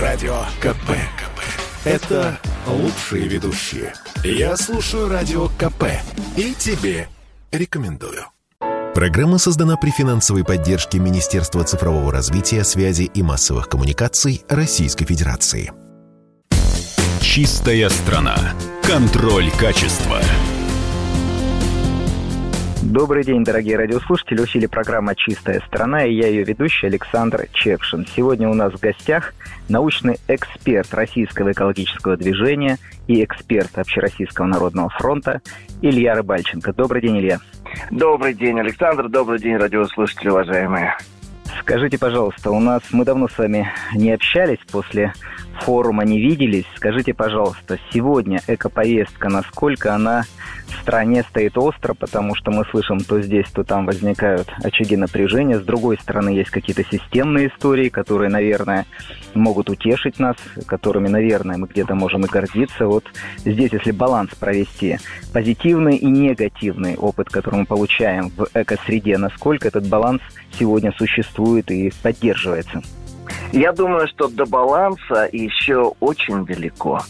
Радио КП. Это лучшие ведущие. Я слушаю Радио КП и тебе рекомендую. Программа создана при финансовой поддержке Министерства цифрового развития, связи и массовых коммуникаций Российской Федерации. Чистая страна. Контроль качества. Добрый день, дорогие радиослушатели. В эфире программа «Чистая страна» и я ее ведущий Александр Чепшин. Сегодня у нас в гостях научный эксперт Российского экологического движения и эксперт Общероссийского народного фронта Илья Рыбальченко. Добрый день, Илья. Добрый день, Александр. Добрый день, радиослушатели, уважаемые. Скажите, пожалуйста, у нас мы давно с вами не общались после форума, не виделись. Скажите, пожалуйста, сегодня экоповестка, насколько она в стране стоит остро, потому что мы слышим, то здесь, то там возникают очаги напряжения. С другой стороны, есть какие-то системные истории, которые, наверное, могут утешить нас, которыми, наверное, мы где-то можем и гордиться. Вот здесь, если баланс провести, позитивный и негативный опыт, который мы получаем в экосреде, насколько этот баланс сегодня существует и поддерживается? Я думаю, что до баланса еще очень далеко.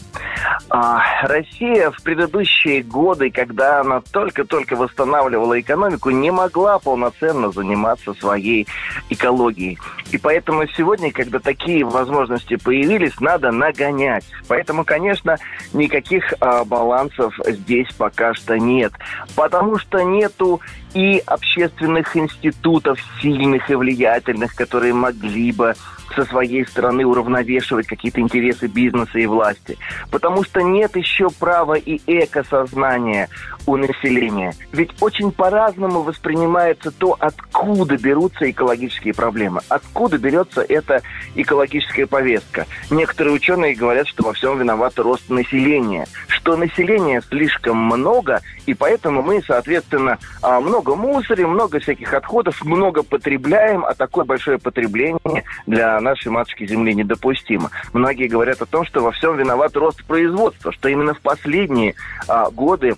А, Россия в предыдущие годы, когда она только-только восстанавливала экономику, не могла полноценно заниматься своей экологией. И поэтому сегодня, когда такие возможности появились, надо нагонять. Поэтому, конечно, никаких а, балансов здесь пока что нет. Потому что нету и общественных институтов сильных и влиятельных, которые могли бы со своей стороны уравновешивать какие-то интересы бизнеса и власти. Потому что нет еще права и экосознания у населения. Ведь очень по-разному воспринимается то, откуда берутся экологические проблемы, откуда берется эта экологическая повестка. Некоторые ученые говорят, что во всем виноват рост населения, что населения слишком много, и поэтому мы, соответственно, а, много мусорим, много всяких отходов, много потребляем, а такое большое потребление для нашей матушки Земли недопустимо. Многие говорят о том, что во всем виноват рост производства, что именно в последние а, годы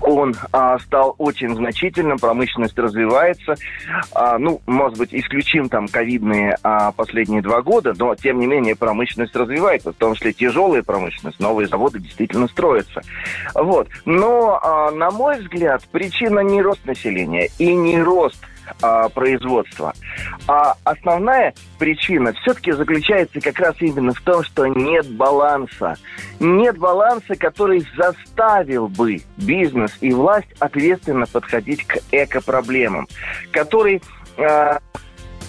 он а, стал очень значительным, промышленность развивается. А, ну, может быть, исключим там ковидные а, последние два года, но, тем не менее, промышленность развивается, в том числе тяжелая промышленность, новые заводы действительно строятся. Вот. Но, а, на мой взгляд, причина не рост населения и не рост а, производства. А основная причина все-таки заключается как раз именно в том, что нет баланса. Нет баланса, который заставил бы бизнес и власть ответственно подходить к экопроблемам, который а,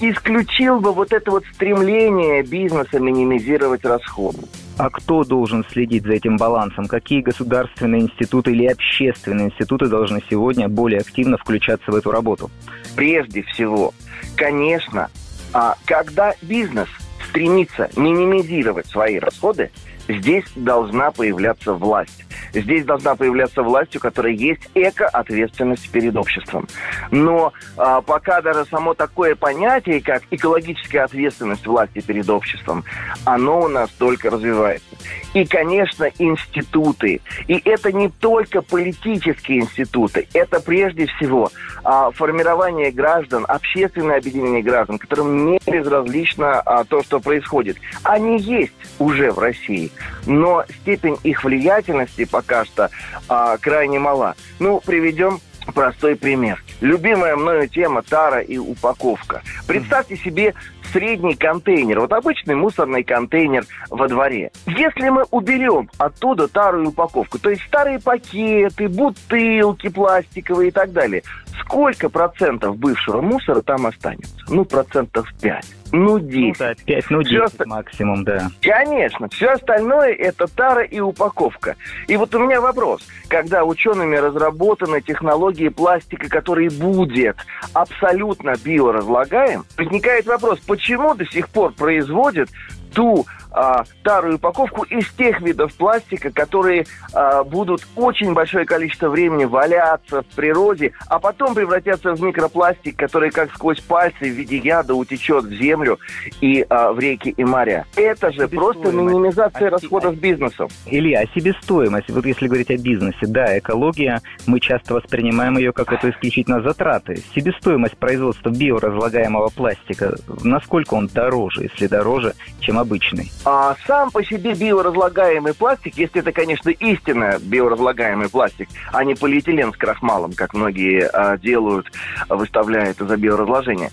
исключил бы вот это вот стремление бизнеса минимизировать расходы. А кто должен следить за этим балансом? Какие государственные институты или общественные институты должны сегодня более активно включаться в эту работу? Прежде всего, конечно, а, когда бизнес стремится минимизировать свои расходы, здесь должна появляться власть. Здесь должна появляться власть, у которой есть эко-ответственность перед обществом. Но а, пока даже само такое понятие, как экологическая ответственность власти перед обществом, оно у нас только развивается. И, конечно, институты. И это не только политические институты, это прежде всего а, формирование граждан, общественное объединение граждан, которым не безразлично а, то, что происходит. Они есть уже в России, но степень их влиятельности пока что а, крайне мала. Ну, приведем простой пример. Любимая мною тема тара и упаковка. Представьте себе средний контейнер, вот обычный мусорный контейнер во дворе. Если мы уберем оттуда тару и упаковку, то есть старые пакеты, бутылки пластиковые и так далее, сколько процентов бывшего мусора там останется? Ну, процентов 5. Ну, 10. Ну, да, 5, ну, 10 все максимум, да. Конечно. Все остальное – это тара и упаковка. И вот у меня вопрос. Когда учеными разработаны технологии пластика, который будет абсолютно биоразлагаем, возникает вопрос, почему до сих пор производят ту а, старую упаковку из тех видов пластика, которые а, будут очень большое количество времени валяться в природе, а потом превратятся в микропластик, который как сквозь пальцы в виде яда утечет в землю и а, в реки и моря. Это же просто минимизация а расходов бизнеса. Илья, а себестоимость, вот если говорить о бизнесе, да, экология, мы часто воспринимаем ее как это исключительно затраты. Себестоимость производства биоразлагаемого пластика, насколько он дороже, если дороже, чем обычный? А сам по себе биоразлагаемый пластик, если это, конечно, истинно биоразлагаемый пластик, а не полиэтилен с крахмалом, как многие а, делают, выставляя это за биоразложение.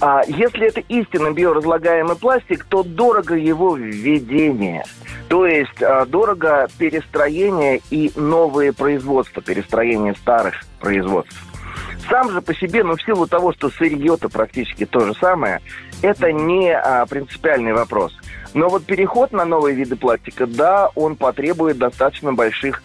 А если это истинно биоразлагаемый пластик, то дорого его введение. То есть а, дорого перестроение и новые производства, перестроение старых производств. Сам же по себе, но в силу того, что сырье-то практически то же самое, это не а, принципиальный вопрос. Но вот переход на новые виды пластика, да, он потребует достаточно больших,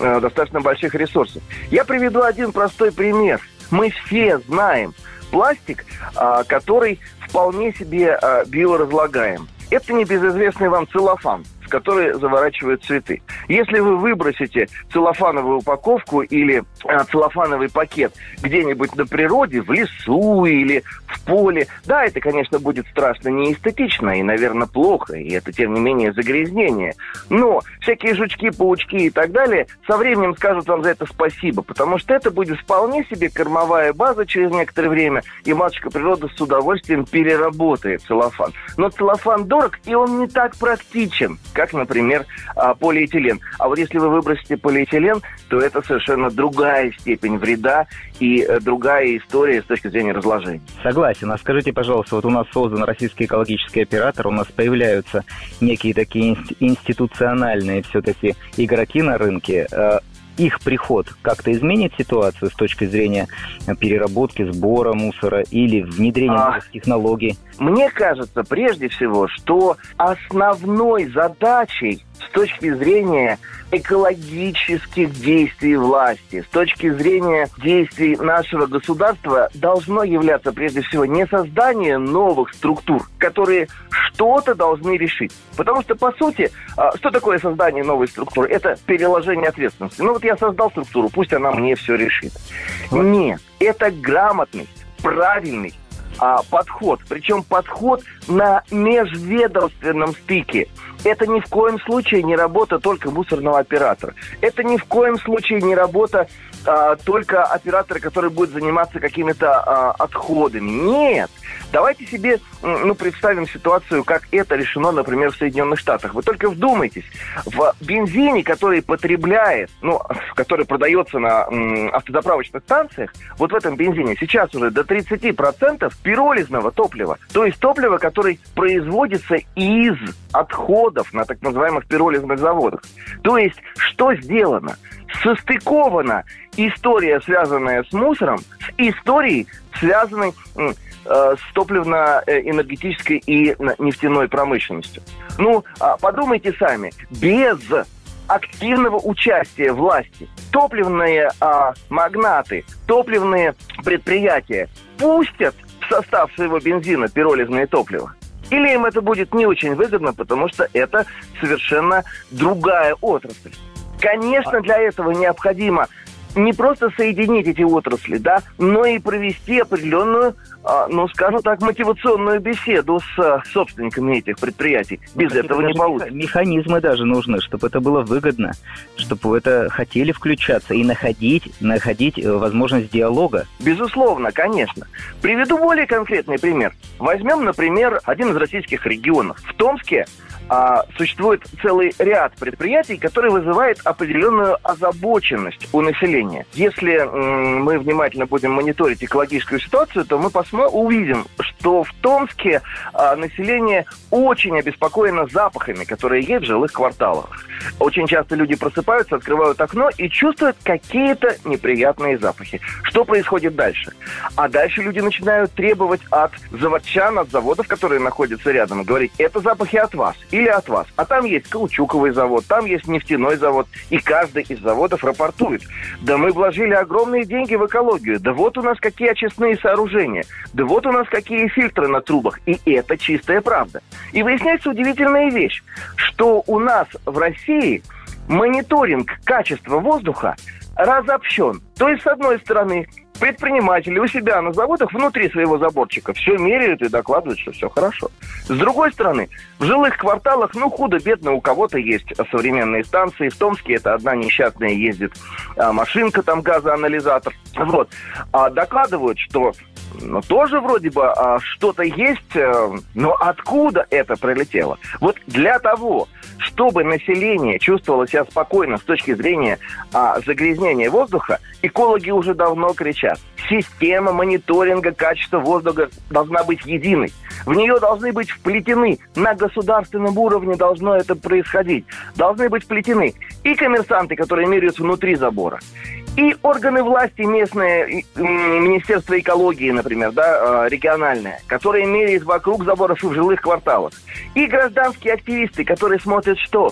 э, достаточно больших ресурсов. Я приведу один простой пример. Мы все знаем пластик, а, который вполне себе а, биоразлагаем. Это небезызвестный вам целлофан которые заворачивают цветы. Если вы выбросите целлофановую упаковку или а, целлофановый пакет где-нибудь на природе, в лесу или в поле, да, это, конечно, будет страшно неэстетично и, наверное, плохо, и это, тем не менее, загрязнение. Но всякие жучки, паучки и так далее со временем скажут вам за это спасибо, потому что это будет вполне себе кормовая база через некоторое время, и матушка природа с удовольствием переработает целлофан. Но целлофан дорог, и он не так практичен, как, например, а, полиэтилен. А вот если вы выбросите полиэтилен, то это совершенно другая степень вреда и э, другая история с точки зрения разложения. Согласен. А скажите, пожалуйста, вот у нас создан российский экологический оператор, у нас появляются некие такие институциональные все-таки игроки на рынке. Э, их приход как-то изменит ситуацию с точки зрения переработки, сбора мусора или внедрения а, новых технологий? Мне кажется, прежде всего, что основной задачей с точки зрения экологических действий власти, с точки зрения действий нашего государства, должно являться прежде всего не создание новых структур, которые что-то должны решить. Потому что, по сути, а, что такое создание новой структуры? Это переложение ответственности. Ну вот я создал структуру, пусть она мне все решит. Нет, это грамотность, правильный а, подход. Причем подход на межведомственном стыке. Это ни в коем случае не работа только мусорного оператора. Это ни в коем случае не работа а, только оператора, который будет заниматься какими-то а, отходами. Нет. Давайте себе ну, представим ситуацию, как это решено, например, в Соединенных Штатах. Вы только вдумайтесь. В бензине, который потребляет, ну, который продается на м, автозаправочных станциях, вот в этом бензине сейчас уже до 30% пиролизного топлива. То есть топлива, который производится из отходов на так называемых пиролизных заводах. То есть что сделано? Состыкована история, связанная с мусором, с историей, связанной э, с топливно-энергетической и нефтяной промышленностью. Ну, а подумайте сами, без активного участия власти топливные а, магнаты, топливные предприятия пустят в состав своего бензина пиролизное топливо. Или им это будет не очень выгодно, потому что это совершенно другая отрасль. Конечно, для этого необходимо не просто соединить эти отрасли, да, но и провести определенную, а, ну, скажем так, мотивационную беседу с а, собственниками этих предприятий. Без этого не получится. Механизмы даже нужны, чтобы это было выгодно, чтобы вы это хотели включаться и находить, находить э, возможность диалога. Безусловно, конечно. Приведу более конкретный пример. Возьмем, например, один из российских регионов. В Томске а, существует целый ряд предприятий, которые вызывают определенную озабоченность у населения. Если м, мы внимательно будем мониторить экологическую ситуацию, то мы посмотрим, увидим, что в Томске а, население очень обеспокоено запахами, которые есть в жилых кварталах. Очень часто люди просыпаются, открывают окно и чувствуют какие-то неприятные запахи. Что происходит дальше? А дальше люди начинают требовать от заводчан, от заводов, которые находятся рядом, говорить, это запахи от вас или от вас. А там есть каучуковый завод, там есть нефтяной завод, и каждый из заводов рапортует. Да мы вложили огромные деньги в экологию, да вот у нас какие очистные сооружения, да вот у нас какие фильтры на трубах, и это чистая правда. И выясняется удивительная вещь, что у нас в России мониторинг качества воздуха разобщен. То есть, с одной стороны, предприниматели у себя на заводах внутри своего заборчика все меряют и докладывают, что все хорошо. С другой стороны, в жилых кварталах, ну, худо-бедно, у кого-то есть современные станции. В Томске это одна несчастная ездит а, машинка, там газоанализатор. Вот. А докладывают, что ну, тоже вроде бы а, что-то есть, а, но откуда это прилетело? Вот для того, чтобы население чувствовало себя спокойно с точки зрения а, загрязнения воздуха, экологи уже давно кричат. Система мониторинга качества воздуха должна быть единой. В нее должны быть вплетены, на государственном уровне должно это происходить, должны быть вплетены и коммерсанты, которые меряют внутри забора, и органы власти местные, Министерство экологии, например, да, а, региональное, которые меряют вокруг заборов и в жилых кварталах. И гражданские активисты, которые смотрят что?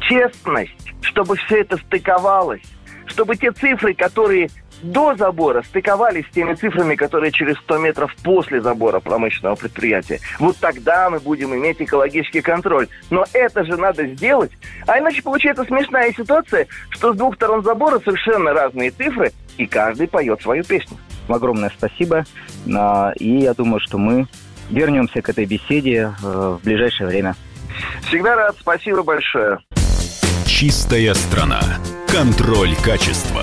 Честность, чтобы все это стыковалось, чтобы те цифры, которые до забора стыковались с теми цифрами, которые через 100 метров после забора промышленного предприятия. Вот тогда мы будем иметь экологический контроль. Но это же надо сделать. А иначе получается смешная ситуация, что с двух сторон забора совершенно разные цифры, и каждый поет свою песню. Огромное спасибо. А, и я думаю, что мы вернемся к этой беседе э, в ближайшее время. Всегда рад. Спасибо большое. Чистая страна. Контроль качества.